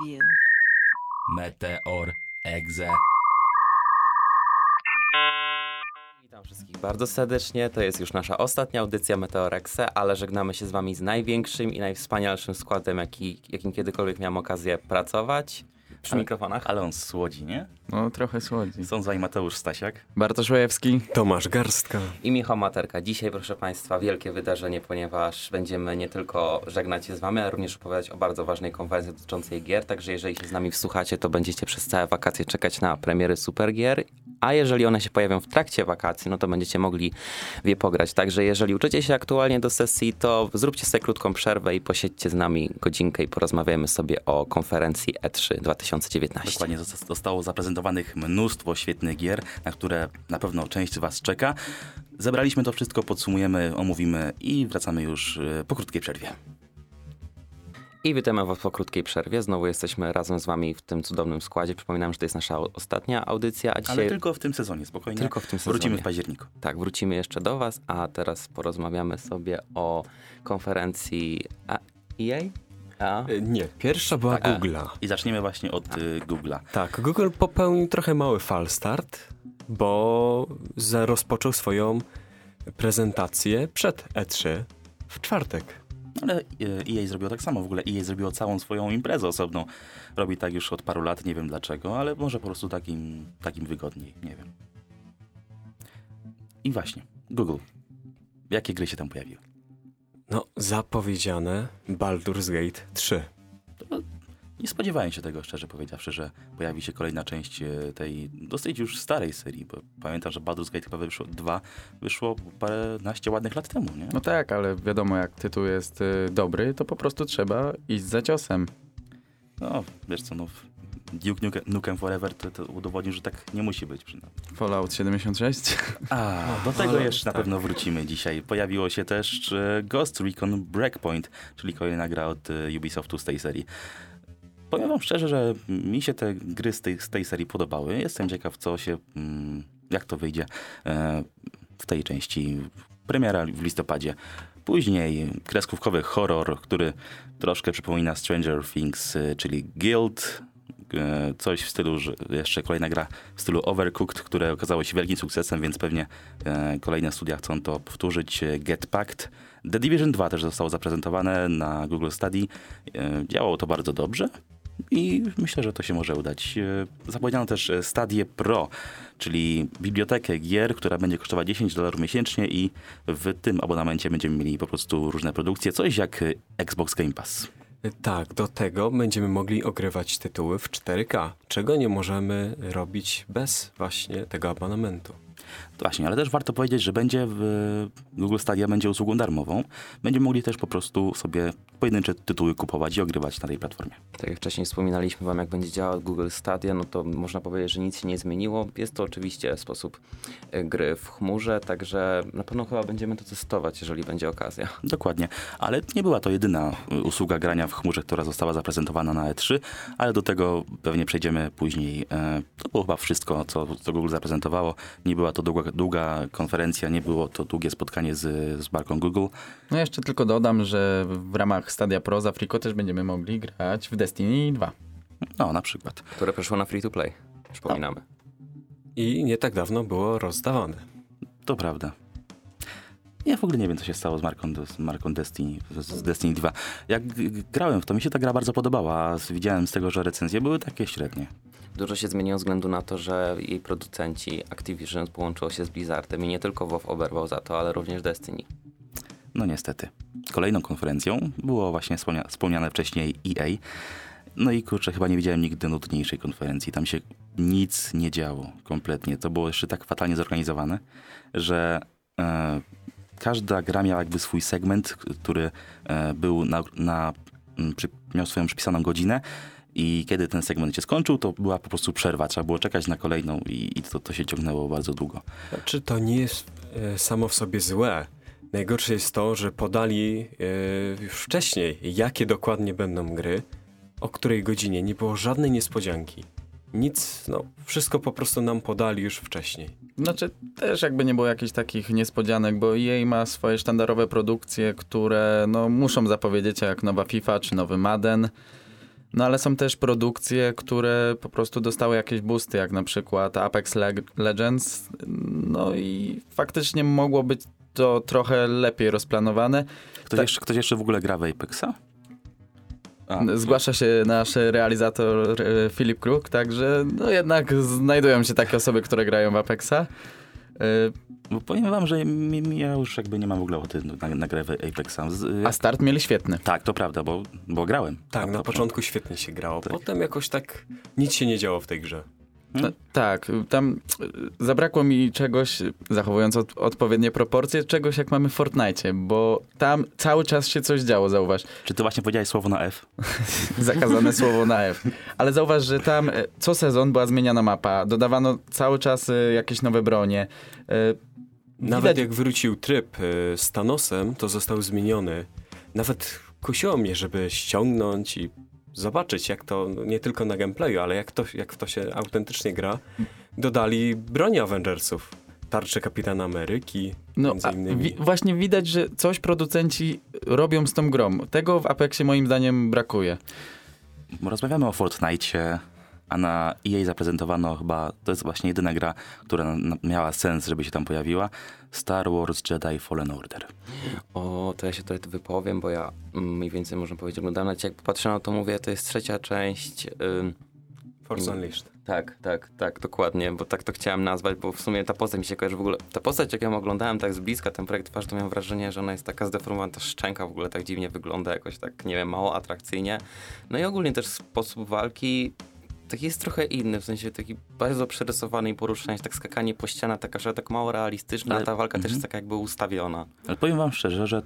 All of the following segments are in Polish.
preview. Meteor Exe. Witam wszystkich bardzo serdecznie. To jest już nasza ostatnia audycja Meteorexe, ale żegnamy się z wami z największym i najwspanialszym składem, jaki, jakim kiedykolwiek miałem okazję pracować. Przy Ale- mikrofonach. Ale on słodzi, nie? No, trochę słodzi. Są z wami Mateusz Stasiak. Bartosz Łajewski. Tomasz Garstka. I Michał Materka. Dzisiaj, proszę Państwa, wielkie wydarzenie, ponieważ będziemy nie tylko żegnać się z Wami, ale również opowiadać o bardzo ważnej konferencji dotyczącej gier. Także jeżeli się z nami wsłuchacie, to będziecie przez całe wakacje czekać na premiery supergier. A jeżeli one się pojawią w trakcie wakacji, no to będziecie mogli w je pograć. Także jeżeli uczycie się aktualnie do sesji, to zróbcie sobie krótką przerwę i posiedźcie z nami godzinkę i porozmawiamy sobie o konferencji E E3 2019. Dokładnie zosta- zostało zaprezentowanych mnóstwo świetnych gier, na które na pewno część was czeka. Zebraliśmy to wszystko, podsumujemy, omówimy i wracamy już e, po krótkiej przerwie. I witamy Was po krótkiej przerwie. Znowu jesteśmy razem z Wami w tym cudownym składzie. Przypominam, że to jest nasza ostatnia audycja, a dzisiaj Ale tylko w tym sezonie, spokojnie. Tylko w tym Wrócimy sezonie. w październiku. tak, wrócimy jeszcze do Was, a teraz porozmawiamy sobie o konferencji a, EA? A? E, Nie, pierwsza była Tak. Google'a. I zaczniemy właśnie od y, Google'a. Tak, Google popełnił trochę mały falstart, bo rozpoczął swoją prezentację przed E3 w czwartek. Ale e, EA zrobiło tak samo. W ogóle EA zrobiło całą swoją imprezę osobną. Robi tak już od paru lat, nie wiem dlaczego, ale może po prostu takim, takim wygodniej, nie wiem. I właśnie, Google. Jakie gry się tam pojawiły? No, zapowiedziane Baldur's Gate 3. Nie spodziewałem się tego, szczerze powiedziawszy, że pojawi się kolejna część e, tej dosyć już starej serii, bo pamiętam, że Baldur's Gate chyba wyszło dwa, wyszło paręnaście ładnych lat temu, nie? No tak, ale wiadomo, jak tytuł jest y, dobry, to po prostu trzeba iść za ciosem. No, wiesz co, no, Duke Nukem, Nukem Forever to, to udowodnił, że tak nie musi być przynajmniej. Fallout 76. A, do tego ale- jeszcze na tak. pewno wrócimy dzisiaj. Pojawiło się też e, Ghost Recon Breakpoint, czyli kolejna gra od e, Ubisoftu z tej serii. Powiem wam szczerze, że mi się te gry z tej, z tej serii podobały. Jestem ciekaw, co się, mm, jak to wyjdzie e, w tej części. Premiera w listopadzie. Później kreskówkowy horror, który troszkę przypomina Stranger Things, e, czyli Guild. E, Coś w stylu, że jeszcze kolejna gra w stylu Overcooked, które okazało się wielkim sukcesem, więc pewnie kolejne studia chcą to powtórzyć. Get Packed. The Division 2 też zostało zaprezentowane na Google Study. Działało to bardzo dobrze i myślę, że to się może udać. E, Zapowiedziano też e, Stadię Pro, czyli bibliotekę gier, która będzie kosztowała 10 dolarów miesięcznie i w tym abonamencie będziemy mieli po prostu różne produkcje, coś jak e, Xbox Game Pass. Tak, do tego będziemy mogli ogrywać tytuły w 4K, czego nie możemy robić bez właśnie tego abonamentu. Właśnie, ale też warto powiedzieć, że będzie w Google Stadia będzie usługą darmową. Będziemy mogli też po prostu sobie pojedyncze tytuły kupować i ogrywać na tej platformie. Tak jak wcześniej wspominaliśmy wam, jak będzie działał Google Stadia, no to można powiedzieć, że nic się nie zmieniło. Jest to oczywiście sposób y, gry w chmurze, także na pewno chyba będziemy to testować, jeżeli będzie okazja. Dokładnie, ale nie była to jedyna y, usługa grania w chmurze, która została zaprezentowana na E3, ale do tego pewnie przejdziemy później. E, To było chyba wszystko, co, co Google zaprezentowało. Nie była to długa, długa konferencja, nie było to długie spotkanie z, z marką Google. No jeszcze tylko dodam, że w ramach Stadia Pro z Afriko też będziemy mogli grać w Destiny 2. No, na przykład. Które przeszło na free to play. Przypominamy. I nie tak dawno było rozdawane. To prawda. Ja w ogóle nie wiem, co się stało z marką, z marką Destiny, z Destiny 2. Jak grałem w to, mi się ta gra bardzo podobała, a widziałem z tego, że recenzje były takie średnie. Dużo się zmieniło ze względu na to, że jej producenci Activision połączyło się z Blizzardem i nie tylko WoW oberwał za to, ale również Destiny. No niestety. Kolejną konferencją było właśnie wspomnia- wspomniane wcześniej EA. No i kurczę, chyba nie widziałem nigdy nudniejszej konferencji. Tam się nic nie działo kompletnie. To było jeszcze tak fatalnie zorganizowane, że e, każda gra miała jakby swój segment, który e, był na, na przy, miał swoją przypisaną godzinę. I kiedy ten segment się skończył, to była po prostu przerwa. Trzeba było czekać na kolejną i, i to, to się ciągnęło bardzo długo. Znaczy, to nie jest e, samo w sobie złe. Najgorsze jest to, że podali e, już wcześniej, jakie dokładnie będą gry, o której godzinie. Nie było żadnej niespodzianki. Nic, no, wszystko po prostu nam podali już wcześniej. Znaczy też jakby nie było jakichś takich niespodzianek, bo EA ma swoje sztandarowe produkcje, które no, muszą zapowiedzieć, jak nowa FIFA czy nowy Madden. No ale są też produkcje, które po prostu dostały jakieś boosty, jak na przykład Apex Leg- Legends. No i faktycznie mogło być to trochę lepiej rozplanowane. Ktoś, jeszcze, ktoś jeszcze w ogóle gra w Apexa? A, Zgłasza się nasz realizator e, Filip Kruk, także no jednak znajdują się takie osoby, które grają w Apexa. E, Bo powiem wam, że mi, mi, ja już jakby nie mam w ogóle ochoty na, na grę w Apexa. Z, A start mieli świetny. tak, to prawda, bo, bo grałem. Tak, na to- początku świetnie się grało, Tak. potem jakoś tak nic się nie działo w tej grze. Ta, tak, tam e, zabrakło mi czegoś, zachowując od, odpowiednie proporcje, czegoś jak mamy w Fortnite, bo tam cały czas się coś działo, zauważ. Czy ty właśnie powiedziałeś słowo na F? Zakazane słowo na F. Ale zauważ, że tam e, co sezon była zmieniana mapa, dodawano cały czas e, jakieś nowe bronie. Nawet Widać- jak wrócił tryb z Thanosem, to został zmieniony. Nawet kusiło mnie, żeby ściągnąć i zobaczyć, jak to, no nie tylko na gameplayu, ale jak, to, jak w to się autentycznie gra. Dodali broni Avengersów. Tarcze Kapitana Ameryki, No, między a innymi. wi- właśnie widać, że coś producenci robią z tą grą. Tego w Apexie moim zdaniem brakuje. Rozmawiamy o Fortnite, a na EA zaprezentowano chyba, to jest właśnie jedyna gra, która miała sens, żeby się tam pojawiła, Star Wars Jedi Fallen Order. O, to ja się tutaj wypowiem, bo ja mniej więcej można powiedzieć, oglądałem, nawet jak patrzę na to, mówię, to jest trzecia część. Force Unleashed. tak, tak, tak, dokładnie, bo tak to chciałem nazwać, bo w sumie ta postać mi się kojarzy w ogóle. Ta postać, jak ją oglądałem tak z bliska, ten projekt twarz, to miałem wrażenie, że ona jest taka zdeformowana, ta szczęka w ogóle tak dziwnie wygląda, jakoś tak, nie wiem, mało atrakcyjnie. No i ogólnie też sposób walki taki jest trochę inny, w sensie taki bardzo przerysowany i poruszanie się, tak skakanie po ścianach, taka, że tak mało realistyczna, Ale- a ta walka też mhm. jest taka jakby ustawiona. Ale powiem wam szczerze, że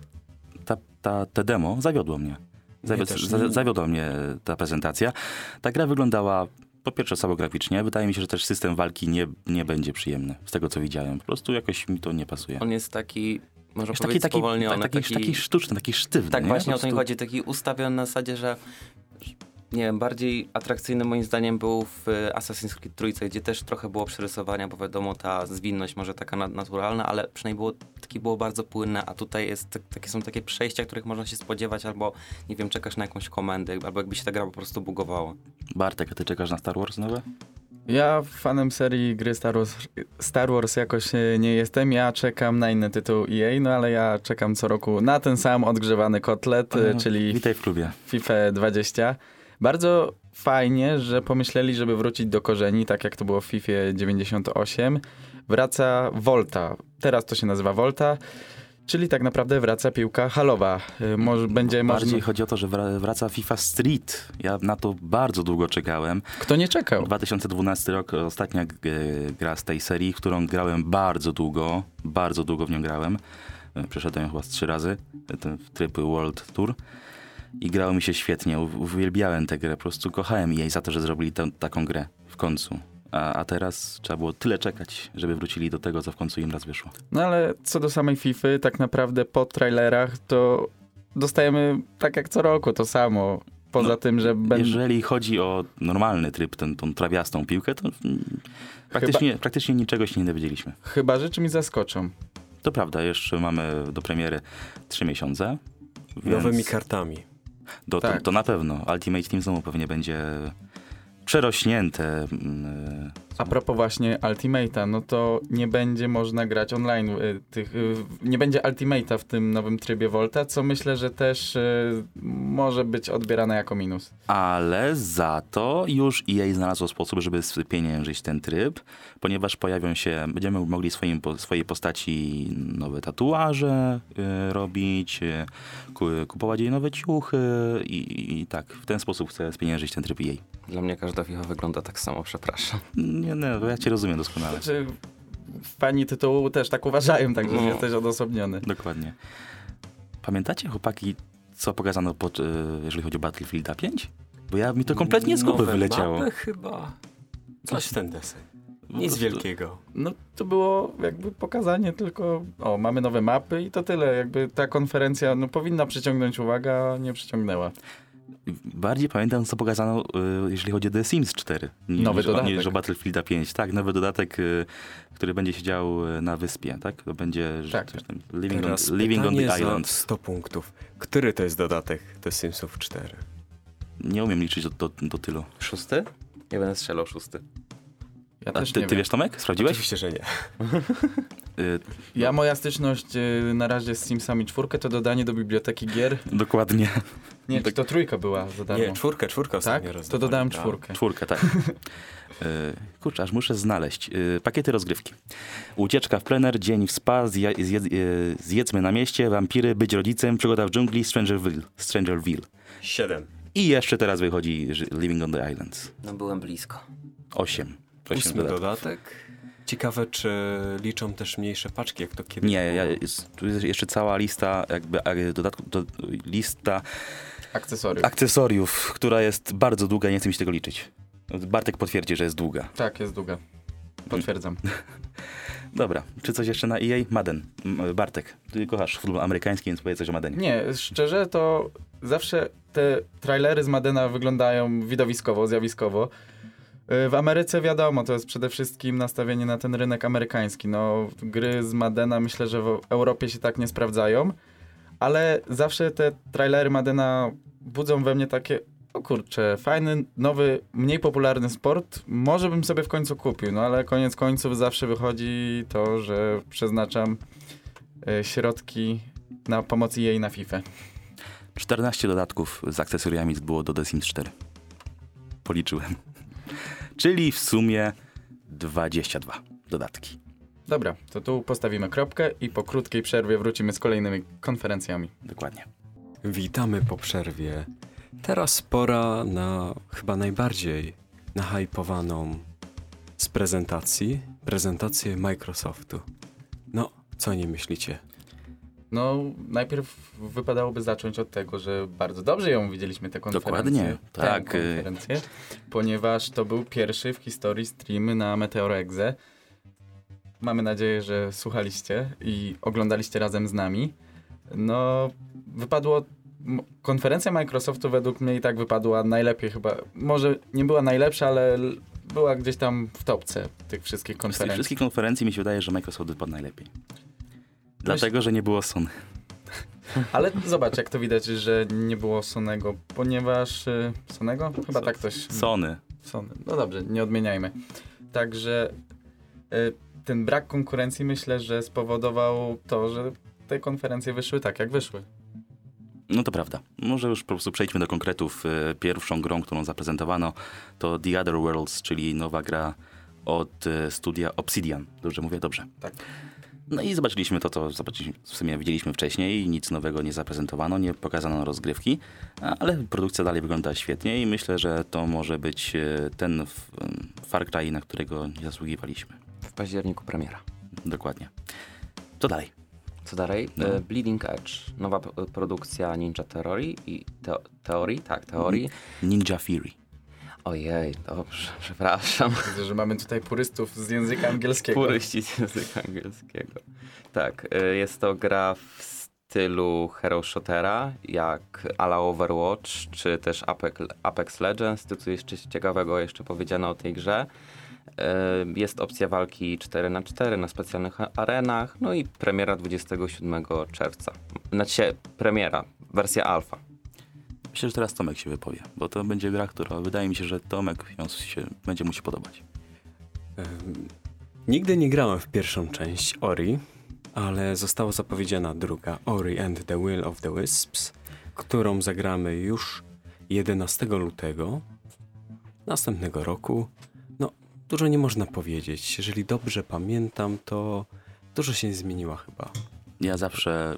ta, ta, te demo zawiodło mnie. Zawiod, za, zawiodła mnie ta prezentacja. Ta gra wyglądała po pierwsze słabo graficznie. Wydaje mi się, że też system walki nie, nie będzie przyjemny, z tego co widziałem. Po prostu jakoś mi to nie pasuje. On jest taki, Już powiedzieć, taki, taki, tak, taki, taki sztuczny, taki sztywny. Tak, nie? właśnie o to mi chodzi. Taki ustawiony na zasadzie, że nie wiem, bardziej atrakcyjny moim zdaniem był w Assassin's Creed Trójce, gdzie też trochę było przerysowania, bo wiadomo, ta zwinność może taka na- naturalna, ale przynajmniej było, takie było bardzo płynne, a tutaj jest, tak- takie są takie przejścia, których można się spodziewać, albo nie wiem, czekasz na jakąś komendę, albo jakby się ta gra po prostu bugowała. Bartek, a ty czekasz na Star Wars nowe? Ja fanem serii gry Star Wars, Star Wars jakoś e, nie jestem. Ja czekam na inny tytuł EA, no ale ja czekam co roku na ten sam odgrzewany kotlet, E, czyli Witaj w klubie. FIFA 20. Bardzo fajnie, że pomyśleli, żeby wrócić do korzeni, tak jak to było w FIFA 98. Wraca Volta. Teraz to się nazywa Volta. Czyli tak naprawdę wraca piłka halowa. Y, Może, będzie Bardziej można... chodzi o to, że wra- wraca FIFA Street. Ja na to bardzo długo czekałem. Kto nie czekał? 2012 rok, ostatnia gra z tej serii, którą grałem bardzo długo, bardzo długo w nią grałem. E, Przeszedłem chyba z trzy razy, ten tryb World Tour. I grało mi się świetnie, uwielbiałem tę grę, po prostu kochałem jej za to, że zrobili tę- taką grę w końcu. A, a teraz trzeba było tyle czekać, żeby wrócili do tego, co w końcu im raz wyszło. No ale co do samej FIFA, tak naprawdę po trailerach to dostajemy tak jak co roku to samo. Poza No, tym, że będą... Jeżeli chodzi o normalny tryb, ten, tą trawiastą piłkę, to mm, praktycznie, praktycznie niczego się nie dowiedzieliśmy. Chyba, że czymś zaskoczą. To prawda, jeszcze mamy do premiery trzy miesiące. Więc Nowymi kartami. Do, Tak. to, to na pewno. Ultimate Team znowu pewnie będzie przerośnięte. Mm, A propos właśnie Ultimate'a, no to nie będzie można grać online y, tych, y, nie będzie Ultimate'a w tym nowym trybie Volta, co myślę, że też y, może być odbierane jako minus. Ale za to już EA znalazło sposób, żeby spieniężyć ten tryb, ponieważ pojawią się, będziemy mogli swoim, po- swojej postaci nowe tatuaże y, robić, y, ku, kupować jej nowe ciuchy i, i tak, w ten sposób chcę spieniężyć ten tryb EA. Dla mnie każda FIFA wygląda tak samo, przepraszam. Nie, nie, ja cię rozumiem doskonale. Znaczy, fani tytułu też tak uważają, także No. jesteś odosobniony. Dokładnie. Pamiętacie, chłopaki, co pokazano, pod, e, jeżeli chodzi o Battlefielda 5? Bo ja mi to kompletnie z głowy Nowe wyleciało. Mapy chyba. Coś w ten deseń. Nic wielkiego. No to było jakby pokazanie tylko, o mamy nowe mapy i to tyle, jakby ta konferencja no, powinna przyciągnąć uwagę, a nie przyciągnęła. Bardziej pamiętam, co pokazano, e, jeżeli chodzi o The Sims 4. Niż, Nowy niż, o- dodatek. niż o Battlefielda 5. Tak, nowy dodatek, e, który będzie siedział e, na wyspie, tak? To będzie Tak. coś tam, living, Teraz on, living on the Island. 100 punktów. Który to jest dodatek The Simsów 4? nie umiem liczyć do, do, do tylu. Szósty? Nie będę strzelał szósty. Ja A też ty, nie ty wiem. wiesz, Tomek? Sprawdziłeś? Oczywiście, że nie. Y, ja no. moja styczność y, na razie z Simsami czwórkę to dodanie do biblioteki gier. dokładnie. Nie, czy to trójka była za. Nie, czwórkę, czwórka. tak? To dodałem czwórkę. Czwórkę, tak. tak. Y, Kurczę, aż muszę znaleźć. Y, pakiety rozgrywki. Ucieczka w plener, dzień w spa, zje, zjedzmy na mieście, wampiry, być rodzicem, przygoda w dżungli, Strangerville. Strangerville. Siedem. I jeszcze teraz wychodzi Living on the Islands. No byłem blisko. 8. Ósmy dodatków. dodatek. Ciekawe, czy liczą też mniejsze paczki, jak to kiedyś Nie, ja, jest, tu jest jeszcze cała lista jakby e, dodatku, do, lista Akcesoriów. akcesoriów, która jest bardzo długa, nie chcę mi się tego liczyć. Bartek potwierdzi, że jest długa. tak, jest długa. Potwierdzam. Dobra, czy coś jeszcze na EA? Madden. M, Bartek, ty kochasz futbol amerykański, więc powiedz coś o Maddenie. Nie, szczerze to zawsze te trailery z Madena wyglądają widowiskowo, zjawiskowo. Y, W Ameryce wiadomo, to jest przede wszystkim nastawienie na ten rynek amerykański. No, gry z Madena myślę, że w Europie się tak nie sprawdzają, ale zawsze te trailery Madena budzą we mnie takie, o kurczę, fajny, nowy, mniej popularny sport, może bym sobie w końcu kupił, no ale koniec końców zawsze wychodzi to, że przeznaczam y, środki na pomoc jej na FIFA. 14 dodatków z akcesoriami było do The Sims 4. Policzyłem. Czyli w sumie 22 dodatki. Dobra, to tu postawimy kropkę i po krótkiej przerwie wrócimy z kolejnymi konferencjami. Dokładnie. Witamy po przerwie. Teraz pora na chyba najbardziej nahypowaną z prezentacji, prezentację Microsoftu. No, co nie myślicie? No, najpierw wypadałoby zacząć od tego, że bardzo dobrze ją widzieliśmy, tę konferencję. Dokładnie, tak, y- konferencję, ponieważ to był pierwszy w historii stream na Meteorexe. Mamy nadzieję, że słuchaliście i oglądaliście razem z nami. No, wypadło... Konferencja Microsoftu według mnie i tak wypadła najlepiej chyba. Może nie była najlepsza, ale była gdzieś tam w topce tych wszystkich Z tych konferencji. wszystkich konferencji mi się wydaje, że Microsoft wypadł najlepiej. Dlatego, że nie było Sony. Ale zobacz, jak to widać, że nie było Sonego, ponieważ... Y, Sonego? Chyba So- tak ktoś... Sony. Sony. No dobrze, nie odmieniajmy. Także y, ten brak konkurencji myślę, że spowodował to, że te konferencje wyszły tak, jak wyszły. No to prawda. Może już po prostu przejdźmy do konkretów. E, Pierwszą grą, którą zaprezentowano to The Other Worlds, czyli nowa gra od studia Obsidian. Dobrze mówię? Dobrze. Tak. No i zobaczyliśmy to, co zobaczyliśmy, w sumie widzieliśmy wcześniej. Nic nowego nie zaprezentowano, nie pokazano rozgrywki, ale produkcja dalej wygląda świetnie i myślę, że to może być e, ten Far Cry, na którego nie zasługiwaliśmy. W październiku premiera. Dokładnie. Co dalej? Co dalej? No. E, Bleeding Edge. Nowa produkcja Ninja Theory i teo teorii, tak, teorii. Ninja Fury. Ojej, dobrze, przepraszam. Widzę, że mamy tutaj purystów z języka angielskiego. Puryści z języka angielskiego. Tak, y, jest to gra w stylu hero shootera, jak ala Overwatch, czy też Apex, Legends. Tu co jeszcze ciekawego jeszcze powiedziano o tej grze. Y, Jest opcja walki 4 na 4 na specjalnych arenach, no i premiera 27 czerwca. Znaczy, premiera, wersja alfa. Myślę, że teraz Tomek się wypowie, bo to będzie gra, która wydaje mi się, że Tomek ją się, będzie mu się podobać. Ym, nigdy nie grałem w pierwszą część Ori, ale została zapowiedziana druga Ori and the Will of the Wisps, którą zagramy już 11 lutego następnego roku. No, dużo nie można powiedzieć. Jeżeli dobrze pamiętam, to dużo się nie zmieniła chyba. Ja zawsze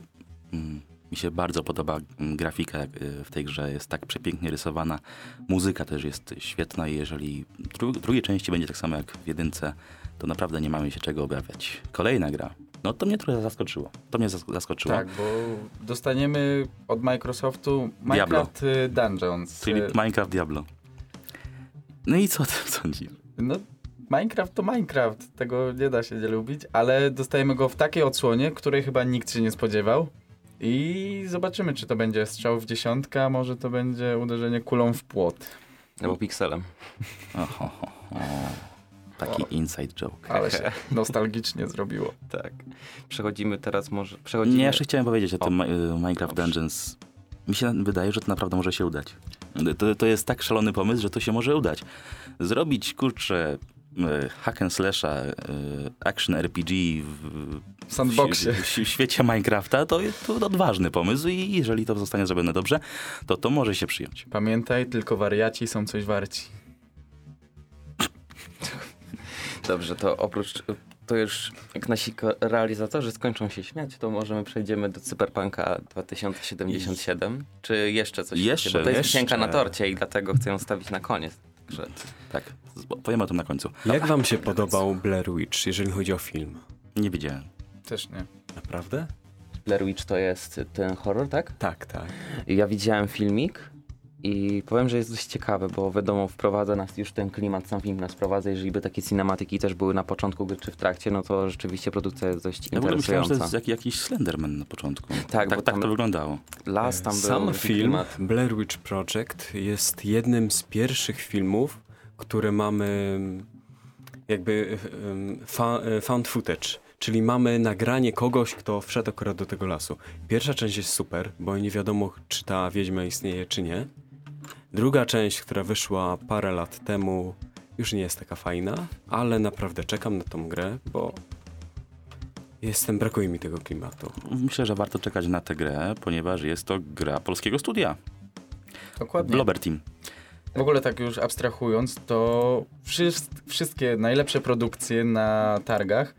mm, mi się bardzo podoba mm, grafika y, w tej grze, jest tak przepięknie rysowana. Muzyka też jest świetna i jeżeli dru drugiej części będzie tak samo jak w jedynce, to naprawdę nie mamy się czego obawiać. Kolejna gra. No to mnie trochę zaskoczyło. To mnie zas- zaskoczyło. Tak, bo dostaniemy od Microsoftu Minecraft y, Dungeons. Czyli Y, Minecraft Diablo. No i co o tym sądzisz? No, Minecraft to Minecraft, tego nie da się nie lubić, ale dostajemy go w takiej odsłonie, której chyba nikt się nie spodziewał. I zobaczymy, czy to będzie strzał w dziesiątkę, a może to będzie uderzenie kulą w płot. Albo pikselem. Oho, ho, ho. Taki inside joke. Ale się nostalgicznie zrobiło. Tak. Przechodzimy teraz może... Przechodzimy... Nie, jeszcze chciałem powiedzieć o tym O. Y, Minecraft Dobrze. Dungeons. Mi się wydaje, że to naprawdę może się udać. To, to jest tak szalony pomysł, że to się może udać. Zrobić, kurczę, hack and slasha, e, action RPG w, W sandboxie. w, w świecie Minecrafta, to jest to odważny pomysł i jeżeli to zostanie zrobione dobrze, to to może się przyjąć. Pamiętaj, tylko wariaci są coś warci. Dobrze, to oprócz, to już jak nasi realizatorzy skończą się śmiać, to możemy przejdziemy do Cyberpunka 2077. Czy jeszcze coś? Jeszcze, Bo to jest jeszcze. na torcie i dlatego chcę ją stawić na koniec. Także Tak, z- powiem o tym na końcu. Jak wam się podobał Blair Witch, jeżeli chodzi o film? Nie widziałem. Też nie. Naprawdę? Blair Witch to jest ten horror, tak? Tak, tak. Ja widziałem filmik i powiem, że jest dość ciekawy, bo wiadomo, wprowadza nas już ten klimat, sam film nas wprowadza. Jeżeli by takie cinematyki też były na początku gry czy w trakcie, no to rzeczywiście produkcja jest dość Ja w ogóle myślałem, że to interesująca. jest jak, jakiś Slenderman na początku. Tak, tak, bo tak to wyglądało. Las tam był, Sam taki film klimat. Blair Witch Project jest jednym z pierwszych filmów, które mamy jakby em, fa, e, found footage, czyli mamy nagranie kogoś, kto wszedł akurat do tego lasu. Pierwsza część jest super, bo nie wiadomo, czy ta wiedźma istnieje, czy nie. Druga część, która wyszła parę lat temu, już nie jest taka fajna, ale naprawdę czekam na tą grę, bo jestem, brakuje mi tego klimatu. Myślę, że warto czekać na tę grę, ponieważ jest to gra polskiego studia. Dokładnie. Blobber Team. W ogóle tak już abstrahując, to wszys- wszystkie najlepsze produkcje na targach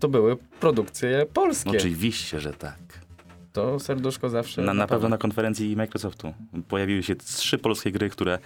to były produkcje polskie. Oczywiście, że tak. To serduszko zawsze. Na, na pewno na konferencji Microsoftu pojawiły się trzy polskie gry, które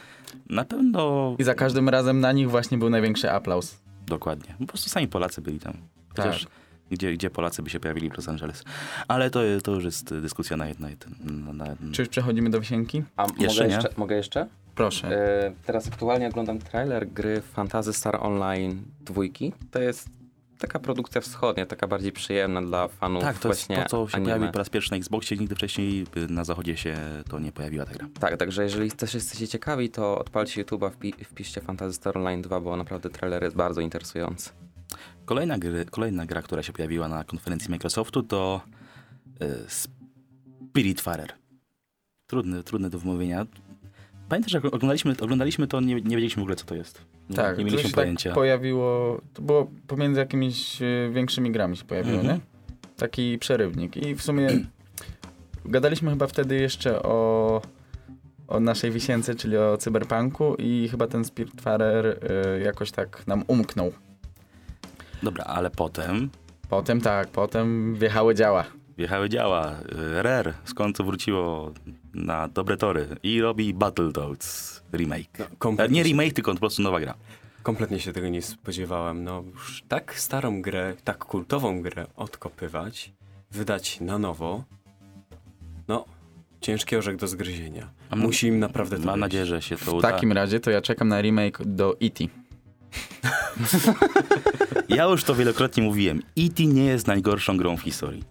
na pewno... I za każdym razem na nich właśnie był największy aplauz. Dokładnie. Po prostu sami Polacy byli tam. Chociaż Tak. gdzie, gdzie Polacy by się pojawili w Los Angeles. Ale to, to już jest dyskusja na jedno. Na, na, Czy już przechodzimy do wisienki? A Jeszcze mogę, jeszcze, mogę jeszcze? Proszę. E, teraz aktualnie oglądam trailer gry Fantasy Star Online dwójki. To jest taka produkcja wschodnia, taka bardziej przyjemna dla fanów Tak, to jest właśnie to, co się anime. pojawi po raz pierwszy na Xboxie. Nigdy wcześniej y, na zachodzie się to nie pojawiła ta gra. Tak, także jeżeli też jesteście ciekawi, to odpalcie YouTube'a, wpi- wpiszcie Fantasy Star Online 2, bo naprawdę trailer jest bardzo interesujący. Kolejna, gry, kolejna gra, która się pojawiła na konferencji Microsoftu to y, Spiritfarer. Trudny, trudny do wymówienia. Pamiętasz, jak oglądaliśmy, oglądaliśmy to, nie, nie wiedzieliśmy w ogóle, co to jest. Nie, tak, nie to mieliśmy się pojęcia. tak pojawiło, to było pomiędzy jakimiś e, większymi grami się pojawiło, Mhm. nie? Taki przerywnik. I w sumie gadaliśmy chyba wtedy jeszcze o, o naszej wisience, czyli o cyberpunku i chyba ten Spiritfarer e, jakoś tak nam umknął. Dobra, ale potem Potem tak, potem wjechały działa. Wjechały działa. Rare z końca wróciło na dobre tory i robi Battletoads remake. No, E, kompletnie, Nie się, remake, tylko po prostu nowa gra. kompletnie się tego nie spodziewałem. No już tak starą grę, tak kultową grę odkopywać, wydać na nowo, no ciężki orzech do zgryzienia. Mam- Musi im naprawdę to Mam wyjść. nadzieję, że się to W uda. takim razie to ja czekam na remake do E.T. Ja już to wielokrotnie mówiłem. E.T. nie jest najgorszą grą w historii.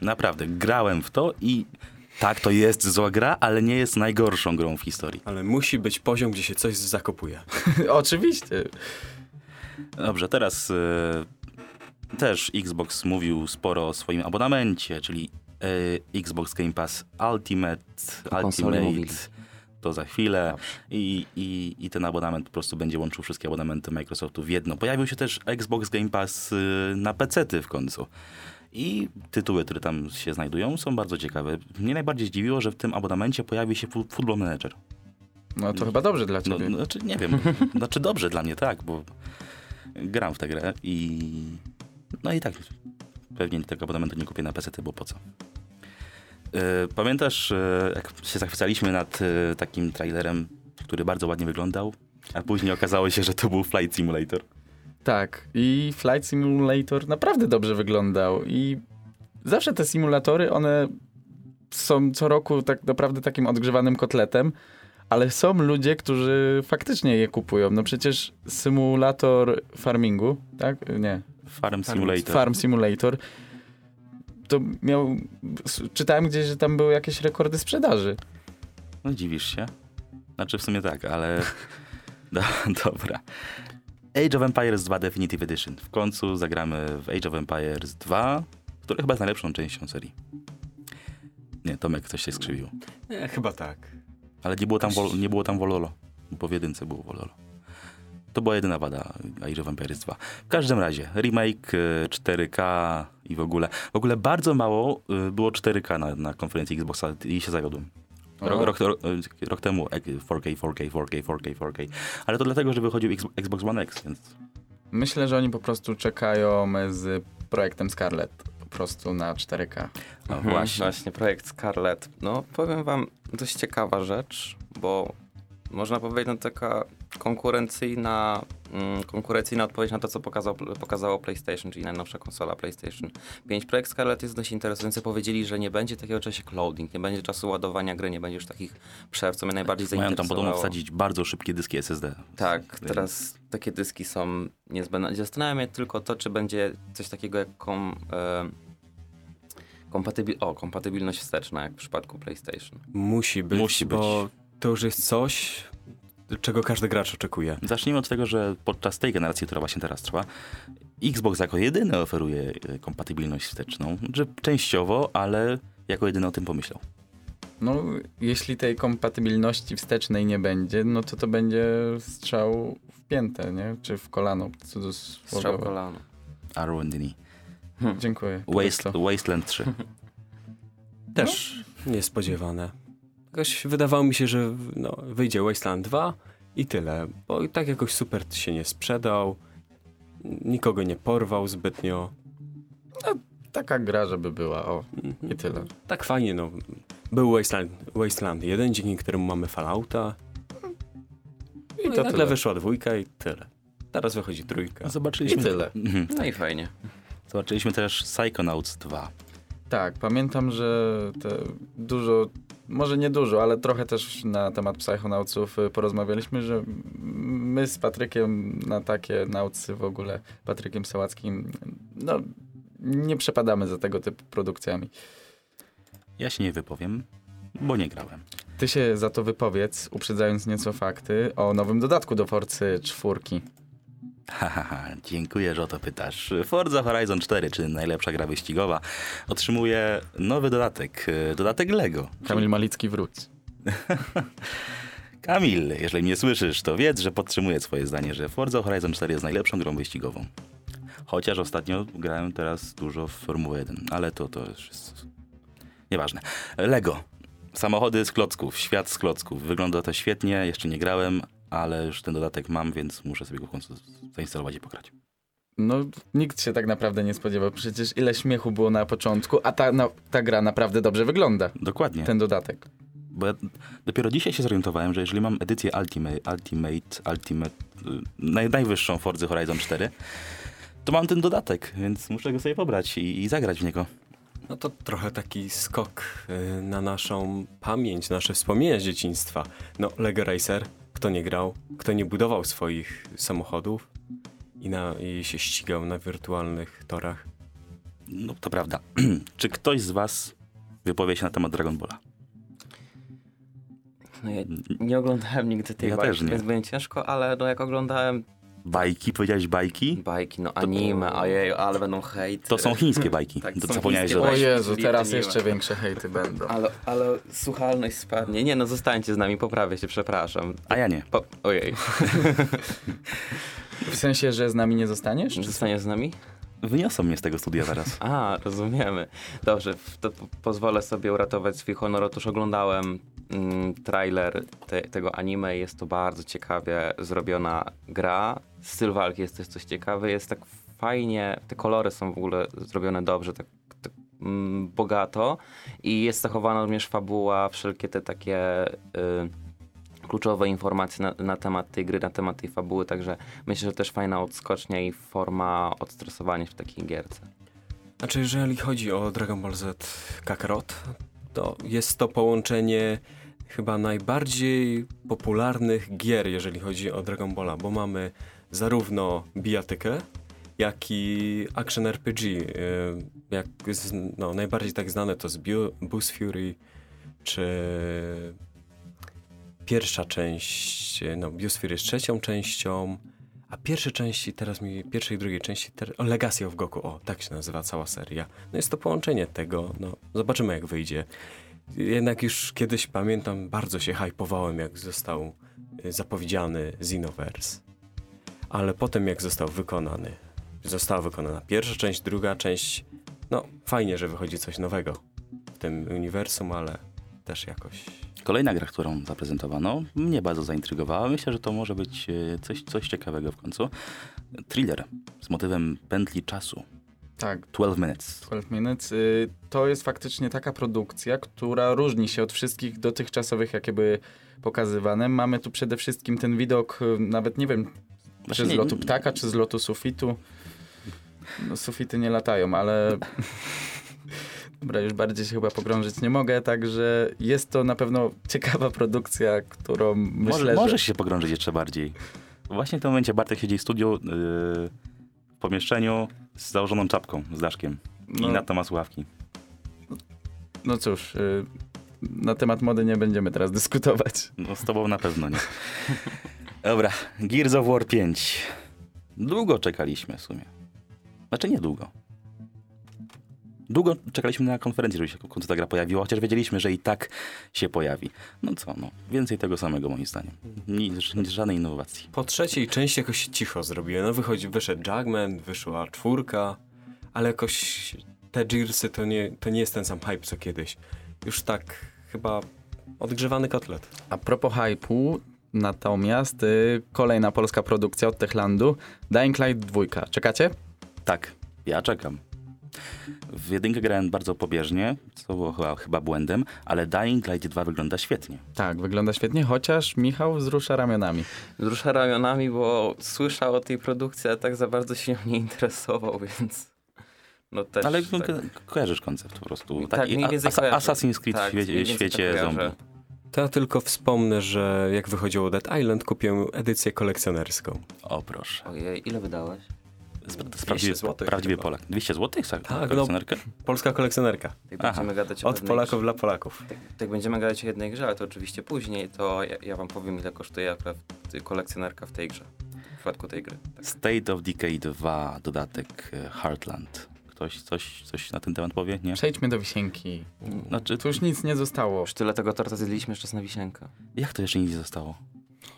Naprawdę, grałem w to i tak, to jest zła gra, ale nie jest najgorszą grą w historii. Ale musi być poziom, gdzie się coś zakopuje. Oczywiście. Dobrze, teraz e, też Xbox mówił sporo o swoim abonamencie, czyli e, Xbox Game Pass Ultimate, mówili. Ultimate, to za chwilę I, i, i ten abonament po prostu będzie łączył wszystkie abonamenty Microsoftu w jedno. Pojawił się też Xbox Game Pass e, na PC-ty w końcu. I tytuły, które tam się znajdują, są bardzo ciekawe. Mnie najbardziej zdziwiło, że w tym abonamencie pojawi się Football Manager. No to chyba dobrze dla No, ciebie. znaczy, nie wiem. Znaczy dobrze dla mnie, tak, bo gram w tę grę i no i tak pewnie tego abonamentu nie kupię na PC, bo po co? Yy, Pamiętasz, yy, jak się zachwycaliśmy nad yy, takim trailerem, który bardzo ładnie wyglądał, a później okazało się, że to był Flight Simulator. Tak, i Flight Simulator naprawdę dobrze wyglądał i zawsze te symulatory, one są co roku tak naprawdę takim odgrzewanym kotletem, ale są ludzie, którzy faktycznie je kupują. No przecież symulator farmingu, tak? Nie, Farm Simulator. Farm Simulator, to miał, czytałem gdzieś, że tam były jakieś rekordy sprzedaży. No dziwisz się? Znaczy w sumie tak, ale do, dobra. Age of Empires 2 Definitive Edition. W końcu zagramy w Age of Empires 2, który chyba jest najlepszą częścią serii. Nie, Tomek coś się skrzywił. Nie, chyba tak. Ale nie było tam, wol, nie było tam Wololo, bo w jedynce było Wololo. To była jedyna wada Age of Empires 2. W każdym razie, remake y, 4K i w ogóle. W ogóle bardzo mało y, było 4K na, na konferencji Xboxa i się zawiodłem. Rok, rok, rok, y, rok temu e, 4K, 4K, 4K, 4K, 4K. Ale to dlatego, że wychodził Xbox One X, więc Myślę, że oni po prostu czekają z projektem Scarlet po prostu na 4K. no Mhm, właśnie. Właśnie, projekt Scarlet. No, powiem wam, dość ciekawa rzecz, bo można powiedzieć, no taka konkurencyjna, mm, konkurencyjna odpowiedź na to, co pokazał, pokazało PlayStation, czyli najnowsza konsola PlayStation 5. Projekt Scarlet jest dość interesujący. Powiedzieli, że nie będzie takiego czasu jak loading, nie będzie czasu ładowania gry, nie będzie już takich przerw, co mnie najbardziej Mają tam zainteresowało. podobno wsadzić bardzo szybkie dyski SSD. Tak, teraz takie dyski są niezbędne. Zastanawiam się tylko to, czy będzie coś takiego jak kom, e, kompatybil- o, kompatybilność wsteczna, jak w przypadku PlayStation. Musi być, Musi bo to już jest coś, czego każdy gracz oczekuje. Zacznijmy od tego, że podczas tej generacji, która właśnie teraz trwa, Xbox jako jedyny oferuje e, kompatybilność wsteczną. Że częściowo, ale jako jedyny o tym pomyślał. No, jeśli tej kompatybilności wstecznej nie będzie, no to to będzie strzał w piętę, nie? Czy w kolano, Strzał w kolano. Arrow and Dini. Dziękuję. Waste. Wasteland 3. Też niespodziewane. Jakoś wydawało mi się, że no, wyjdzie Wasteland 2 i tyle, bo i tak jakoś super się nie sprzedał, nikogo nie porwał zbytnio. Taka gra, żeby była, o, i tyle. Tak fajnie, no. Był Wasteland, Wasteland 1, dzięki któremu mamy Fallouta. I, to to nagle tyle. wyszła dwójka i tyle. Teraz wychodzi trójka. I Zobaczyliśmy, tyle. Mhm. No i fajnie. Zobaczyliśmy też Psychonauts 2. Tak, pamiętam, że dużo, może nie dużo, ale trochę też na temat Psychonautsów y, porozmawialiśmy, że my z Patrykiem na takie naucy w ogóle, Patrykiem Sałackim, no nie przepadamy za tego typu produkcjami. Ja się nie wypowiem, bo nie grałem. Ty się za to wypowiedz, uprzedzając nieco fakty, o nowym dodatku do Forcy czwórki. Hahaha, dziękuję, że o to pytasz. Forza Horizon 4, czy najlepsza gra wyścigowa, otrzymuje nowy dodatek, e, dodatek Lego. Kamil Malicki wróć. Kamil, jeżeli mnie słyszysz, to wiedz, że podtrzymuję swoje zdanie, że Forza Horizon 4 jest najlepszą grą wyścigową. Chociaż ostatnio grałem teraz dużo w Formułę 1, ale to, to już jest nieważne. Lego. Samochody z klocków, świat z klocków. Wygląda to świetnie, jeszcze nie grałem, ale już ten dodatek mam, więc muszę sobie go w końcu zainstalować i pograć. No, nikt się tak naprawdę nie spodziewał. Przecież ile śmiechu było na początku, a ta, na, ta gra naprawdę dobrze wygląda. Dokładnie. Ten dodatek. Bo ja dopiero dzisiaj się zorientowałem, że jeżeli mam edycję Ultimate, Ultimate, Ultimate, y, naj, najwyższą Forza Horizon 4, to mam ten dodatek, więc muszę go sobie pobrać i, i zagrać w niego. No to trochę taki skok y, na naszą pamięć, nasze wspomnienia z dzieciństwa. No, Lego Racer, kto nie grał, kto nie budował swoich samochodów i, na, i się ścigał na wirtualnych torach. No to prawda. Czy ktoś z was wypowie się na temat Dragon Balla? No ja nie oglądałem nigdy tej Ja nie. więc będzie ciężko, ale no jak oglądałem Bajki, powiedziałeś bajki? bajki, no anime, ojej, ale będą hejty. To są chińskie bajki. Tak, to są zapomniałeś chińskie O. Jezu, teraz to jeszcze większe hejty będą. Ale, ale słuchalność spadnie. Nie no, zostańcie z nami, poprawię się, przepraszam. A ja nie. Po, ojej, W sensie, że z nami nie zostaniesz? Zostaniesz z nami? Wyniosą mnie z tego studia zaraz. A, rozumiemy. Dobrze, to po- pozwolę sobie uratować swój honor. Otóż oglądałem trailer te, tego anime. Jest to bardzo ciekawie zrobiona gra. Styl walki jest też coś ciekawy. Jest tak fajnie, te kolory są w ogóle zrobione dobrze, tak, tak mm, bogato. I jest zachowana również fabuła, wszelkie te takie... Y, kluczowe informacje na, na temat tej gry, na temat tej fabuły, także myślę, że też fajna odskocznia i forma odstresowania w takiej gierce. Znaczy, jeżeli chodzi o Dragon Ball Z Kakarot, to jest to połączenie chyba najbardziej popularnych gier, jeżeli chodzi o Dragon Balla, bo mamy zarówno bijatykę, jak i action RPG. Yy, Jak z, no, najbardziej tak znane to z Boost Fury, czy pierwsza część, no Boost Fury jest trzecią częścią, a pierwsze części, teraz mi, pierwszej i drugiej części, ter, o Legacy of Goku, o, tak się nazywa cała seria. No jest to połączenie tego, no, zobaczymy jak wyjdzie. Jednak już kiedyś pamiętam, bardzo się hypowałem, jak został y, zapowiedziany Xenoverse. Ale potem, jak został wykonany, została wykonana pierwsza część, druga część, no fajnie, że wychodzi coś nowego w tym uniwersum, ale też jakoś Kolejna gra, którą zaprezentowano, mnie bardzo zaintrygowała. Myślę, że to może być e, coś, coś ciekawego w końcu. Thriller z motywem pętli czasu. Tak, 12 Minutes. 12 Minutes. y, To jest faktycznie taka produkcja, która różni się od wszystkich dotychczasowych, jakie były pokazywane. Mamy tu przede wszystkim ten widok, y, nawet nie wiem, czy Właśnie z nie- lotu ptaka, czy z lotu sufitu. No, sufity nie latają, ale... Dobra, już bardziej się chyba pogrążyć nie mogę, także jest to na pewno ciekawa produkcja, którą myślę, Może, że... Się pogrążyć jeszcze bardziej. Właśnie w tym momencie Bartek siedzi w studiu, yy, w pomieszczeniu z założoną czapką, z daszkiem. I No. na to ma słuchawki. No cóż, y, na temat mody nie będziemy teraz dyskutować. No z tobą na pewno nie. Dobra, Gears of War 5. Długo czekaliśmy w sumie. Znaczy nie długo. Czekaliśmy na konferencję, żeby się w końcu ta gra pojawiła, chociaż wiedzieliśmy, że i tak się pojawi. No co, no, więcej tego samego moim zdaniem. Nic, żadnej innowacji. Po trzeciej części jakoś się cicho zrobiłem. No wychodzi, wyszedł Jugman, wyszła czwórka, ale jakoś te Gearsy to nie, to nie jest ten sam hype co kiedyś. Już tak chyba odgrzewany kotlet. A propos hype'u, natomiast y, kolejna polska produkcja od Techlandu, Dying Light 2. Czekacie? Tak, ja czekam. W jedynkę grałem bardzo pobieżnie, co było chyba, chyba błędem, ale Dying Light 2 wygląda świetnie. Tak, wygląda świetnie, chociaż Michał wzrusza ramionami. Wzrusza ramionami, bo słyszał o tej produkcji, ale tak za bardzo się nie interesował, więc... No też Ale tak. ko- kojarzysz koncept po prostu. Tak, Taki mniej więcej Asa- kojarzę. Assassin's Creed Tak, w świecie, tak zombie. To ja tylko wspomnę, że jak wychodziło Dead Island, kupiłem edycję kolekcjonerską. O proszę. Ojej, ile wydałeś? 200 prawdziwy, złotych prawdziwy. Polak. 200 zł za Tak, no. kolekcjonerkę? Polska kolekcjonerka. Aha. będziemy gadać Od Polaków grze- dla Polaków. Jak będziemy gadać o jednej grze, ale to oczywiście później, to ja, ja wam powiem, ile kosztuje akurat kolekcjonerka w tej grze. W przypadku tej gry. Tak. State of Decay 2, dodatek e, Heartland. Ktoś coś, coś na ten temat powie? Nie? Przejdźmy do wisienki. Znaczy, Tu już nic nie zostało. Już tyle tego torta zjedliśmy, jeszcze na wisienkę. jak to jeszcze nic nie zostało?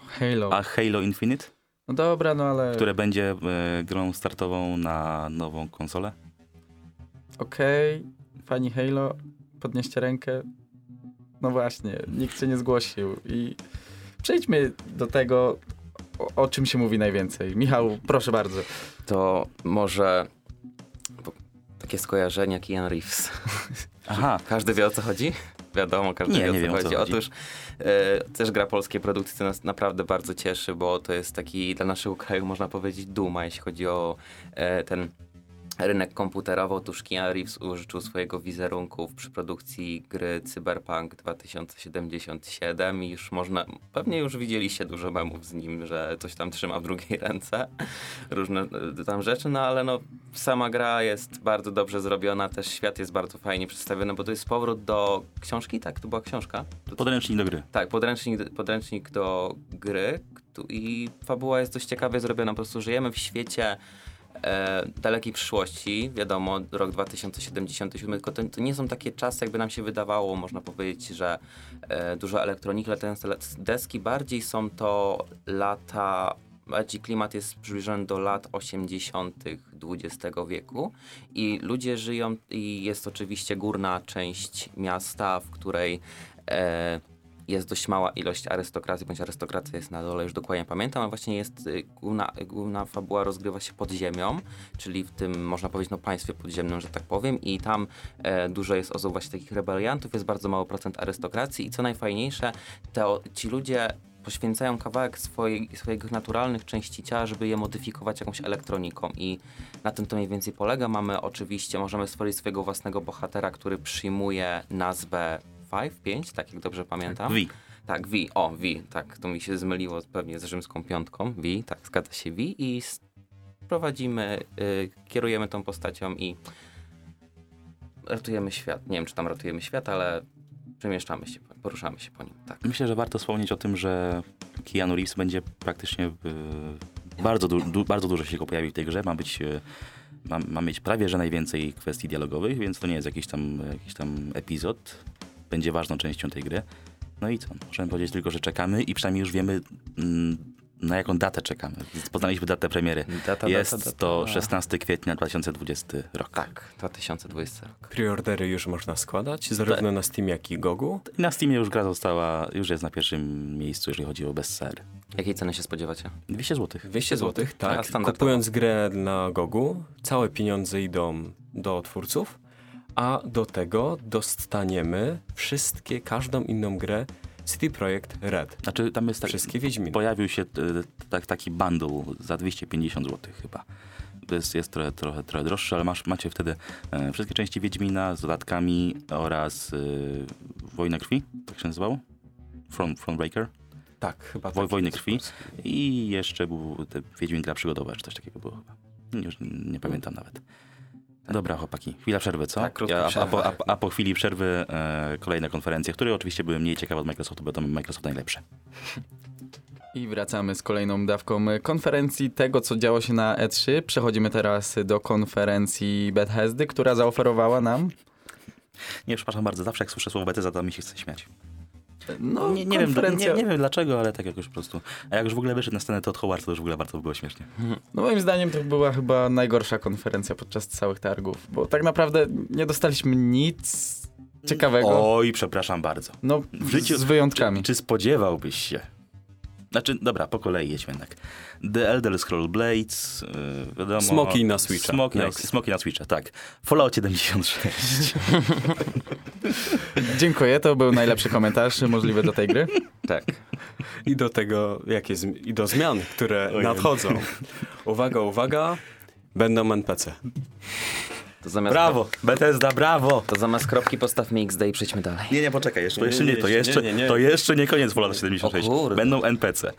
Halo. A Halo Infinite, No dobra, no ale... które będzie e, grą startową na nową konsolę? Okej, fani Halo, podnieście rękę. No właśnie, nikt się nie zgłosił. I przejdźmy do tego, o, o czym się mówi najwięcej. Michał, proszę bardzo. To może takie skojarzenia Keanu Reeves. Aha, Każdy wie o co chodzi? Wiadomo, każdy Nie, wie o nie co wiem, o co chodzi. chodzi. Otóż e, też gra polskiej produkcji, co nas naprawdę bardzo cieszy, bo to jest taki dla naszego kraju, można powiedzieć, duma, jeśli chodzi o e, ten rynek Keanu Reeves użyczył swojego wizerunku przy produkcji gry Cyberpunk 2077 i już można, pewnie już widzieliście dużo memów z nim, że coś tam trzyma w drugiej ręce, różne e, tam rzeczy, no ale no sama gra jest bardzo dobrze zrobiona, też świat jest bardzo fajnie przedstawiony, bo to jest powrót do książki, tak? To była książka? Podręcznik do gry. tak, podręcznik, podręcznik do gry i fabuła jest dość ciekawie zrobiona. Po prostu żyjemy w świecie e, dalekiej przyszłości, wiadomo, rok 2077, tylko to, to nie są takie czasy, jakby nam się wydawało, można powiedzieć, że e, dużo elektroniki, latające deski, bardziej są to lata, bardziej klimat jest przybliżony do lat 80. XX wieku i ludzie żyją i jest oczywiście górna część miasta, w której e, jest dość mała ilość arystokracji, bądź arystokracja jest na dole, już dokładnie nie pamiętam, ale właśnie jest y, główna, główna fabuła rozgrywa się pod ziemią, czyli w tym, można powiedzieć, no państwie podziemnym, że tak powiem i tam e, dużo jest osób właśnie takich rebeliantów, jest bardzo mały procent arystokracji i co najfajniejsze, to ci ludzie poświęcają kawałek swojej, swoich naturalnych części ciała, żeby je modyfikować jakąś elektroniką i na tym to mniej więcej polega. Mamy oczywiście, możemy stworzyć swojego własnego bohatera, który przyjmuje nazwę 5, 5, tak jak dobrze pamiętam. V. Tak, V, o, V, tak, to mi się zmyliło pewnie z rzymską piątką, V, tak, zgadza się V i prowadzimy, y, kierujemy tą postacią i ratujemy świat. Nie wiem, czy tam ratujemy świat, ale przemieszczamy się, poruszamy się po nim, tak. Myślę, że warto wspomnieć o tym, że Keanu Reeves będzie praktycznie e, bardzo, du, du, bardzo dużo się go pojawi w tej grze. Ma być, e, ma, ma mieć prawie, że najwięcej kwestii dialogowych, więc to nie jest jakiś tam, jakiś tam epizod. Będzie ważną częścią tej gry. No i co? Możemy powiedzieć tylko, że czekamy i przynajmniej już wiemy mm, na jaką datę czekamy. Poznaliśmy datę premiery. Data, Jest data, data. to 16 kwietnia 2020 rok. Tak, 2020 rok. Preordery już można składać, zarówno na Steam, jak i Gogu. Na Steamie już gra została, już jest na pierwszym miejscu, jeżeli chodzi o bestseller. Jakiej ceny się spodziewacie? 200 zł. 200 zł, A tak. standardowo? Kupując grę na Gogu, całe pieniądze idą do twórców, a do tego dostaniemy wszystkie, każdą inną grę CD Projekt Red. Znaczy tam jest tak, Wszystkie Wiedźminy. pojawił się e, tak, taki bundle za 250 zł chyba. To jest, jest trochę, trochę, trochę droższe, ale masz, macie wtedy e, wszystkie części Wiedźmina z dodatkami oraz e, Wojna Krwi, tak się nazywało? Front, Frontbreaker. Tak, chyba Woj- tak. Wojny Krwi. I jeszcze był te Wiedźmin gra przygodowa, czy coś takiego było chyba. Już nie pamiętam nawet. Dobra, chłopaki, chwila przerwy, co? Tak, krótka a, po, a, a po chwili przerwy e, kolejne konferencje, które oczywiście były mniej ciekawe od Microsoftu, bo to Microsoft najlepszy. I wracamy z kolejną dawką konferencji tego, co działo się na E3. Przechodzimy teraz do konferencji Bethesdy, która zaoferowała nam Nie, przepraszam bardzo, zawsze jak słyszę słowo Bethesda, to mi się chce śmiać. No, nie, nie, wiem, nie, nie wiem dlaczego, ale tak jakoś po prostu. A jak już w ogóle wyszedł na scenę Todd Howard, to już w ogóle bardzo było śmiesznie. No moim zdaniem to była chyba najgorsza konferencja podczas całych targów, bo tak naprawdę nie dostaliśmy nic ciekawego. Oj, przepraszam bardzo. No, W życiu- z wyjątkami. Czy, czy spodziewałbyś się? Znaczy, dobra, po kolei jedźmy jednak. The Elder Scroll Blades, yy, wiadomo... Smoki na Switcha. Smoki na, smoki na Switcha, tak. Fallout 76. Dziękuję, to był najlepszy komentarz możliwy do tej gry. Tak. I do tego, jakie i do zmian, które Ojej. nadchodzą. Uwaga, uwaga, będą NPC. To zamiast, brawo! Bethesda, brawo! To zamiast kropki postawmy XD i przejdźmy dalej. Nie, nie, poczekaj, jeszcze, to Nie, jeszcze nie, nie, to nie, jeszcze, nie, nie. to jeszcze nie koniec Fallout 76. O kurde. Będą NPC.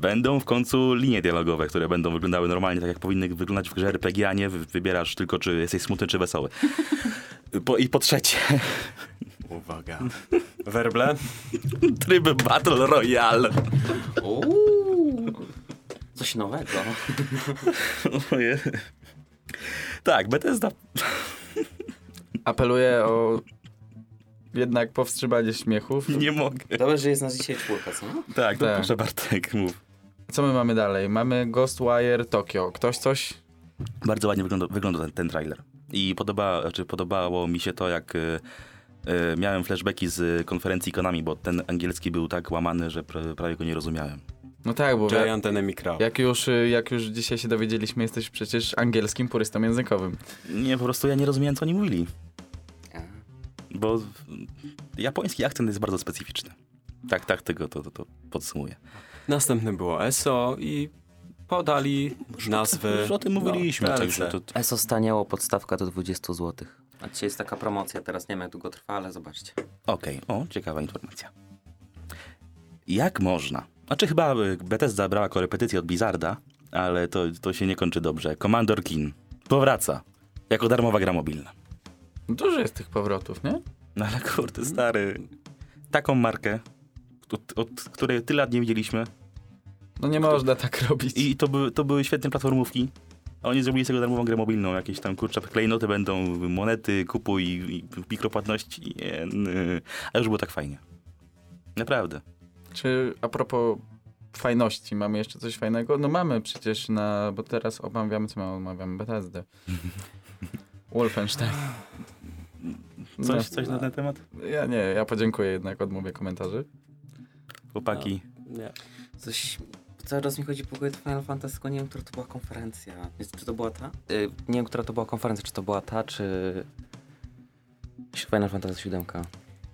Będą w końcu linie dialogowe, które będą wyglądały normalnie, tak jak powinny wyglądać w grze RPG, a nie wy- wybierasz tylko, czy jesteś smutny, czy wesoły. Po, I po trzecie, Uwaga. Werble? tryb Battle Royale. Uuu, coś nowego. Oje. Tak, Bethesda. Apeluję o jednak powstrzymanie śmiechów. Nie mogę. Dobrze, że jest nas dzisiaj czwórka, co? Tak, to Tak. proszę Bartek, mów. Co my mamy dalej? Mamy Ghostwire Tokyo. Ktoś coś? Bardzo ładnie wygląda, wygląda ten, ten trailer. I podoba, znaczy podobało mi się to, jak y, y, miałem flashbacki z konferencji Konami, bo ten angielski był tak łamany, że pra, prawie go nie rozumiałem. No tak, bo jak, Giant Enemy Crowd. jak, już, y, jak już dzisiaj się dowiedzieliśmy, jesteś przecież angielskim purystą językowym. Nie, po prostu ja nie rozumiałem, co oni mówili. Bo japoński akcent jest bardzo specyficzny. Tak, tak, tego to, to, to podsumuję. Następne było ESO i podali nazwy. Już o tym mówiliśmy, no, także DLC. to, ESO staniało podstawka do 20 zł. A dzisiaj jest taka promocja, teraz nie wiem jak długo trwa, ale zobaczcie. Okej, o, ciekawa informacja. Jak można? Znaczy chyba Bethesda brała korepetycję od Blizzarda, ale to, to się nie kończy dobrze. Commander Kin powraca jako darmowa gra mobilna. Dużo jest tych powrotów, nie? No ale kurde, stary, taką markę, od, od której tyle lat nie widzieliśmy No nie można tak robić. i to, były to były świetne platformówki, a oni zrobili z tego darmową grę mobilną, jakieś tam kurczę klejnoty będą, monety, kupuj i, i mikropłatności, a już było tak fajnie. Naprawdę. Czy a propos fajności, mamy jeszcze coś fajnego? No mamy przecież na, bo teraz omawiamy, co mamy, omawiamy Bethesdę. Wolfenstein. Coś, coś na ten temat? No, ja nie, ja podziękuję jednak, odmówię komentarzy. Chłopaki. Nie. Coś... Cały czas mi chodzi po głowie Final Fantasy, tylko nie wiem, która to była konferencja. Czy to była ta? Y, nie wiem, która to była konferencja, czy to była ta, czy... Final Fantasy 7.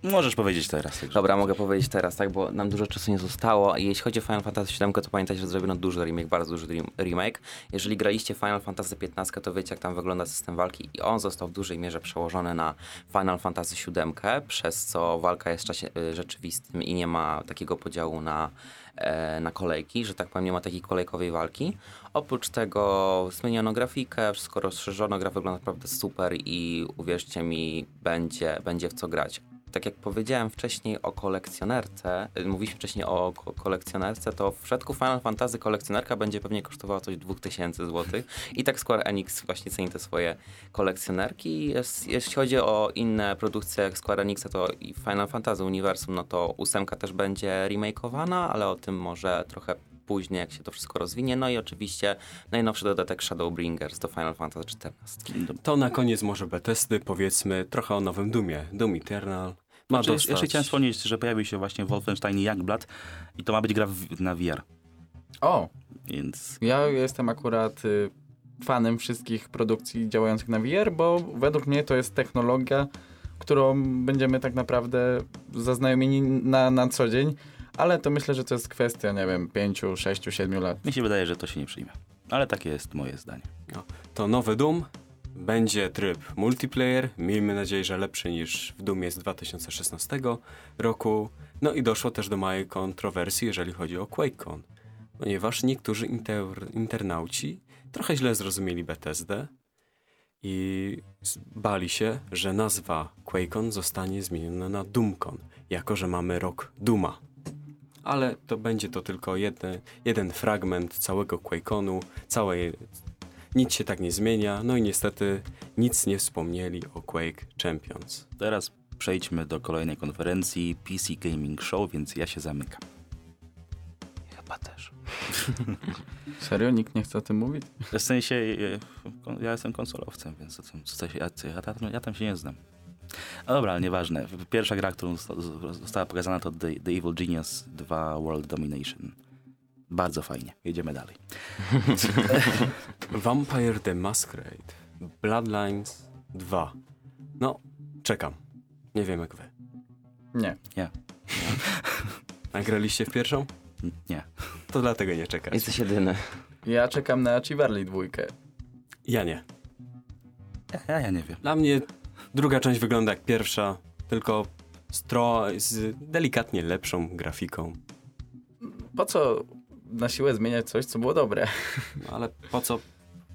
Możesz powiedzieć teraz. Także. Dobra, mogę powiedzieć teraz, tak, bo nam dużo czasu nie zostało. Jeśli chodzi o Final Fantasy 7, to pamiętajcie, że zrobiono duży remake, bardzo duży rem- remake. Jeżeli graliście Final Fantasy 15, to wiecie, jak tam wygląda system walki i on został w dużej mierze przełożony na Final Fantasy 7, przez co walka jest w czasie y, rzeczywistym i nie ma takiego podziału na, e, na kolejki, że tak powiem, nie ma takiej kolejkowej walki. Oprócz tego zmieniono grafikę, wszystko rozszerzono, gra wygląda naprawdę super i uwierzcie mi, będzie, będzie w co grać. Tak jak powiedziałem wcześniej o kolekcjonerce, y, mówiliśmy wcześniej o ko- kolekcjonerce, to w przypadku Final Fantasy kolekcjonerka będzie pewnie kosztowała coś 2000 zł. I tak Square Enix właśnie ceni te swoje kolekcjonerki. Jeśli chodzi o inne produkcje jak Square Enixa, to i Final Fantasy Uniwersum, no to ósemka też będzie remakeowana, ale o tym może trochę później, jak się to wszystko rozwinie. No i oczywiście najnowszy dodatek Shadowbringers do Final Fantasy XIV. To na koniec może Bethesdy, powiedzmy trochę o nowym Dumie. Doom Eternal ma Znaczy, dostać... Jeszcze chciałem wspomnieć, że pojawił się właśnie Wolfenstein Youngblood i to ma być gra w, na VR, O, więc ja jestem akurat y, fanem wszystkich produkcji działających na VR, bo według mnie to jest technologia, którą będziemy tak naprawdę zaznajomieni na, na co dzień, ale to myślę, że to jest kwestia, nie wiem, 5, 6, 7 lat. mi się wydaje, że to się nie przyjmie. Ale takie jest moje zdanie. To nowy Doom, będzie tryb multiplayer, miejmy nadzieję, że lepszy niż w Doomie z 2016 roku. No i doszło też do małej kontrowersji, jeżeli chodzi o QuakeCon, ponieważ niektórzy inter, internauci trochę źle zrozumieli Bethesdę i bali się, że nazwa QuakeCon zostanie zmieniona na DoomCon, jako że mamy rok Duma. Ale to będzie to tylko jeden, jeden fragment całego QuakeConu, całej nic się tak nie zmienia, no i niestety nic nie wspomnieli o Quake Champions. Teraz przejdźmy do kolejnej konferencji PC Gaming Show, więc ja się zamykam. Chyba też. Serio? Nikt nie chce o tym mówić? W sensie, e, kon- ja jestem konsolowcem, więc co- co ja, ja, tam, ja tam się nie znam. A dobra, ale nieważne. Pierwsza gra, którą zosta- została pokazana to The, The Evil Genius 2 World Domination. Bardzo fajnie. Jedziemy dalej. Vampire the Masquerade Bloodlines 2. No, czekam. Nie wiem jak wy. Nie. Nagraliście w pierwszą? Nie. To dlatego nie czekać. Jesteś jedyny. Ja czekam na Chivarly dwójkę. Ja nie. Ja, ja nie wiem. Dla mnie druga część wygląda jak pierwsza, tylko stro z delikatnie lepszą grafiką. Po co na siłę zmieniać coś, co było dobre? No, ale po co?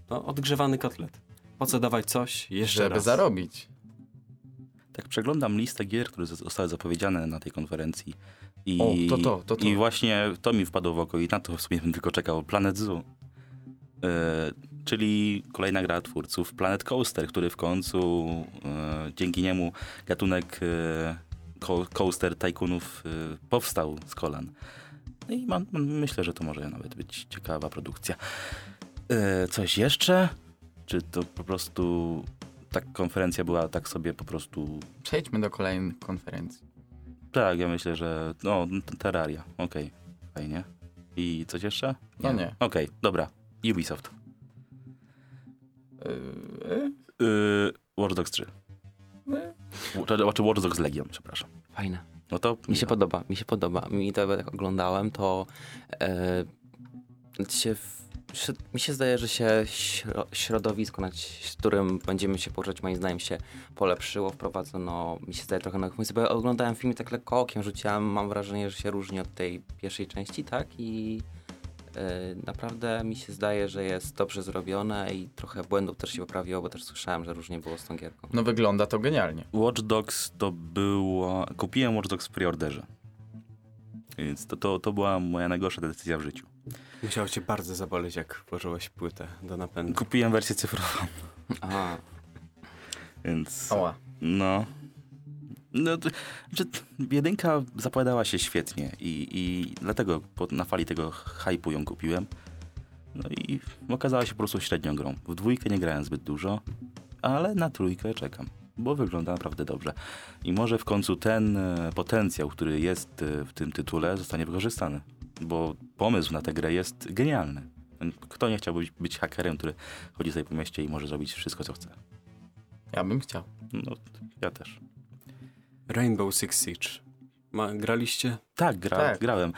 No, odgrzewany kotlet. Po co dawać coś jeszcze Żeby raz? zarobić. Tak przeglądam listę gier, które zostały zapowiedziane na tej konferencji. I, O, to to, to to. I właśnie to mi wpadło w oko i na to w sumie bym tylko czekał. Planet Zoo. E, czyli kolejna gra twórców Planet Coaster, który w końcu e, dzięki niemu gatunek e, co- coaster e, powstał z kolan. No i mam, myślę, że to może nawet być ciekawa produkcja. Coś jeszcze? Czy to po prostu ta konferencja była tak sobie po prostu... Przejdźmy do kolejnych konferencji. Tak, ja myślę, że... No, Terraria. Okej, fajnie. I coś jeszcze? No nie. Okej, dobra. Ubisoft. Yy, Yy, Watch Dogs 3. yy, Czy, czy Watch Dogs Legion, przepraszam. Fajne. No to... Mi się podoba, mi się podoba. Mi to jak oglądałem, to e, się, w- się, mi się zdaje, że się śro, środowisko, nad którym będziemy się poruszać, moim zdaniem się polepszyło, wprowadzono, mi się zdaje trochę nowych pomysłów, bo ja oglądałem film i tak lekko okiem rzuciłem, mam wrażenie, że się różni od tej pierwszej części, tak? I naprawdę mi się zdaje, że jest dobrze zrobione i trochę błędów też się poprawiło, bo też słyszałem, że różnie było z tą gierką. no wygląda to genialnie. Watch Dogs to było... Kupiłem Watch Dogs w preorderze. Więc to, to, to była moja najgorsza decyzja w życiu. Musiało cię bardzo zaboleć, jak włożyłeś płytę do napędu. Kupiłem wersję cyfrową, Aha. więc... Oła. No. No, to, że jedynka zapowiadała się świetnie i, i dlatego po, na fali tego hypu ją kupiłem. No i okazała się po prostu średnią grą. W dwójkę nie grałem zbyt dużo, ale na trójkę czekam, bo wygląda naprawdę dobrze. I może w końcu ten e, potencjał, który jest e, w tym tytule, zostanie wykorzystany, bo pomysł na tę grę jest genialny. Kto nie chciałby być, być hakerem, który chodzi sobie po mieście i może zrobić wszystko, co chce? Ja bym chciał. No, ja też. Rainbow Six Siege. Ma, graliście? Tak, gra, Tak. grałem.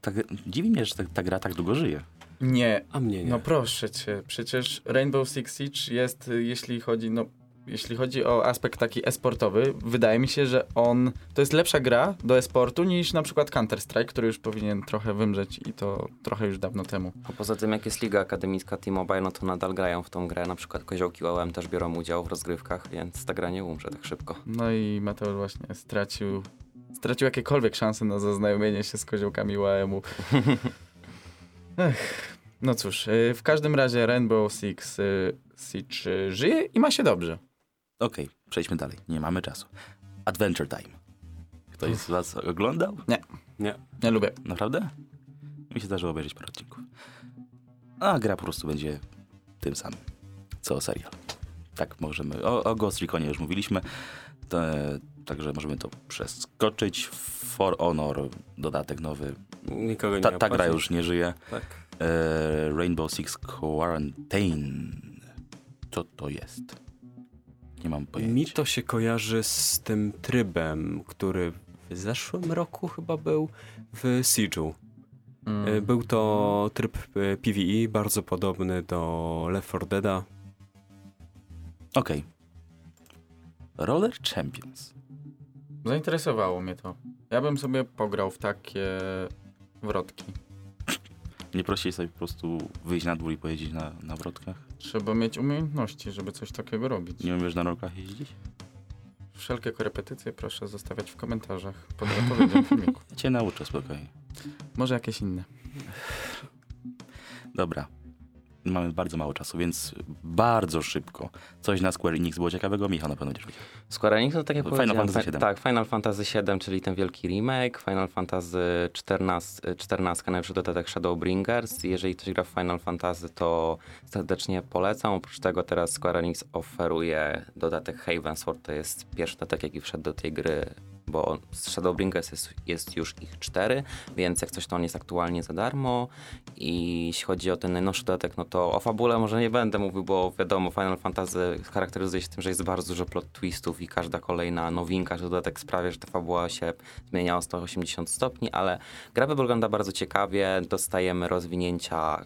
Tak, dziwi mnie, że ta, ta gra tak długo żyje. Nie, A mnie nie. no proszę cię, przecież Rainbow Six Siege jest, jeśli chodzi, no jeśli chodzi o aspekt taki e-sportowy, wydaje mi się, że on to jest lepsza gra do e-sportu niż na przykład Counter-Strike, który już powinien trochę wymrzeć i to trochę już dawno temu. A poza tym, jak jest liga akademicka T-Mobile, no to nadal grają w tą grę. Na przykład koziołki UM też biorą udział w rozgrywkach, więc ta gra nie umrze tak szybko. No i Mateusz właśnie stracił, stracił jakiekolwiek szanse na zaznajomienie się z koziołkami. Ech, no cóż, y, w każdym razie Rainbow Six y, Siege y, żyje i ma się dobrze. Okej, przejdźmy dalej. Nie mamy czasu. Adventure Time. Ktoś z was oglądał? Nie. Nie lubię. Naprawdę? Mi się zdarzyło obejrzeć parę odcinków. A gra po prostu będzie tym samym, co serial. Tak możemy. O, o Ghost Reconie już mówiliśmy, to, także możemy to przeskoczyć. For Honor, dodatek nowy. Nikogo nie Ta, ta gra już nie żyje. Tak. E, Rainbow Six Quarantine. Co to jest? Nie mam pojęcia. Mi to się kojarzy z tym trybem, który w zeszłym roku chyba był w Siege'u. Mm. Y, Był to tryb y, PvE, bardzo podobny do Left 4 Dead'a. Okej. Roller Champions. Zainteresowało mnie to. Ja bym sobie pograł w takie wrotki. Nie prosicie sobie po prostu wyjść na dwór i pojeździć na, na wrotkach? Trzeba mieć umiejętności, żeby coś takiego robić. Nie umiesz na rolkach jeździć? Wszelkie korepetycje proszę zostawiać w komentarzach pod odpowiedzią filmiku. Cię nauczę spokojnie. Może jakieś inne. Dobra. Mamy bardzo mało czasu, więc bardzo szybko. Coś na Square Enix było ciekawego. Michał na pewno będziesz wiedział. Square Enix to tak jak Final powiedziałem, Fantasy fa- VII. Tak, Final Fantasy VII, czyli ten wielki remake, Final Fantasy 14, 14 najlepszy dodatek Shadowbringers. Jeżeli ktoś gra w Final Fantasy, to serdecznie polecam. Oprócz tego teraz Square Enix oferuje dodatek Havensward, to jest pierwszy dodatek, jaki wszedł do tej gry, bo z Shadowbringers jest, jest już ich cztery, więc jak coś to on jest aktualnie za darmo. I jeśli chodzi o ten najnowszy dodatek, no to o fabule może nie będę mówił, bo wiadomo, Final Fantasy charakteryzuje się tym, że jest bardzo dużo plot twistów i każda kolejna nowinka, że dodatek sprawia, że ta fabuła się zmienia o 180 stopni, ale gra wygląda bardzo ciekawie, dostajemy rozwinięcia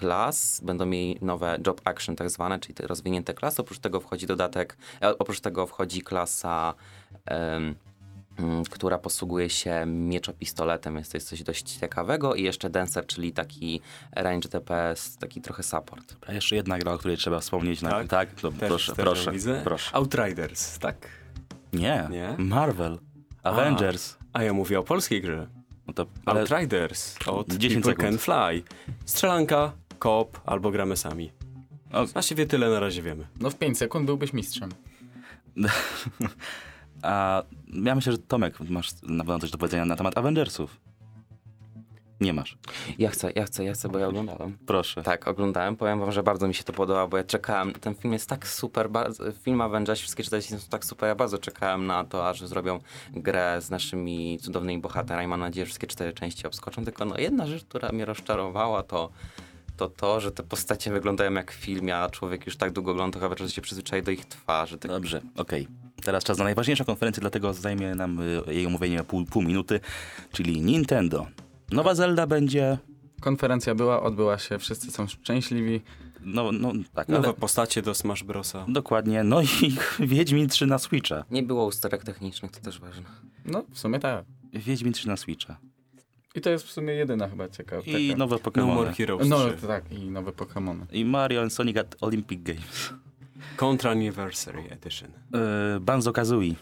klas, będą mieli nowe job action tak zwane, czyli te rozwinięte klasy, oprócz tego wchodzi dodatek, e, oprócz tego wchodzi klasa która posługuje się mieczopistoletem, więc to jest coś dość ciekawego i jeszcze Dancer, czyli taki range DPS, taki trochę support. A jeszcze jedna gra, o której trzeba wspomnieć. Na... Tak? tak? No, Też, proszę, też proszę, widzę. proszę. Outriders, tak? Nie. Nie? Marvel. Avengers. A ja mówię o polskiej grze. No to, ale Outriders od 10 People Can. Fly. Strzelanka, koop albo gramy sami. O, Właściwie tyle na razie wiemy. No w 5 sekund byłbyś mistrzem. a ja myślę, że Tomek, masz na pewno coś do powiedzenia na temat Avengersów. Nie masz. Ja chcę, ja chcę, ja chcę, bo ja oglądałem. Proszę. Tak, oglądałem. Powiem wam, że bardzo mi się to podoba, bo ja czekałem. Ten film jest tak super, bardzo, film Avengers, wszystkie cztery są tak super. Ja bardzo czekałem na to, aż zrobią grę z naszymi cudownymi bohaterami. Mam nadzieję, że wszystkie cztery części obskoczą. Tylko no, jedna rzecz, która mnie rozczarowała, to to to, że te postacie wyglądają jak w filmie, a człowiek już tak długo ogląda, chyba że się przyzwyczai do ich twarzy. Tak Dobrze, okej. Teraz czas na najważniejszą konferencję, dlatego zajmie nam y, jej omówienie pół, pół minuty, czyli Nintendo. Nowa Zelda będzie... Konferencja była, odbyła się, wszyscy są szczęśliwi. No, no tak, Nowe ale... postacie do Smash Brosa. Dokładnie. No i Wiedźmin 3 na Switcha. Nie było usterek technicznych, to też ważne. No, w sumie tak. Wiedźmin 3 na Switcha. I to jest w sumie jedyna chyba ciekawa. I taka. nowe No Pokémony. Heroes No 3. tak, i nowe Pokémony. I Mario and Sonic at Olympic Games. Contra Anniversary Edition. Yy, Banzo Kazooie.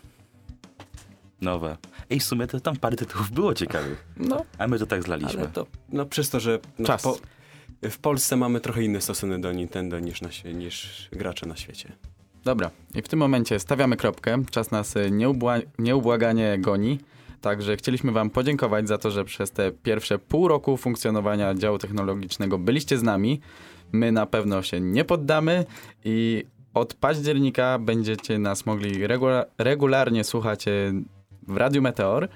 Nowe. Ej, w sumie to tam parę tytułów było ciekawych. No, A my to tak zlaliśmy. Ale to no, przez to, że no, Czas. w Polsce mamy trochę inny stosunek do Nintendo niż, na, niż gracze na świecie. dobra. I w tym momencie stawiamy kropkę. Czas nas y, nieubła- nieubłaganie goni. Także chcieliśmy wam podziękować za to, że przez te pierwsze pół roku funkcjonowania działu technologicznego byliście z nami. My na pewno się nie poddamy i od października będziecie nas mogli regula- regularnie słuchać y, w Radiu Meteor,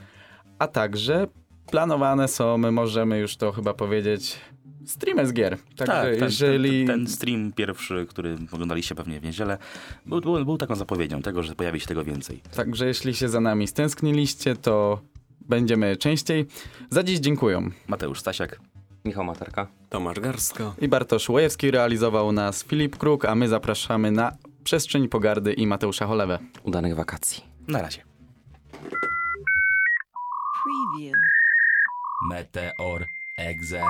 a także planowane są, my możemy już to chyba powiedzieć, streamy z gier. Także tak, ten, jeżeli... ten, ten stream pierwszy, który oglądaliście pewnie w niedzielę, był, był, był taką zapowiedzią tego, że pojawi się tego więcej. Także jeśli się za nami stęskniliście, to będziemy częściej. Za dziś dziękuję. Mateusz Stasiak. Michał Materka, Tomasz Garstko i Bartosz Łojewski realizował nas Filip Kruk, a my zapraszamy na Przestrzeń Pogardy i Mateusza Cholewę. Udanych wakacji. Na razie. Preview. Meteor Exe.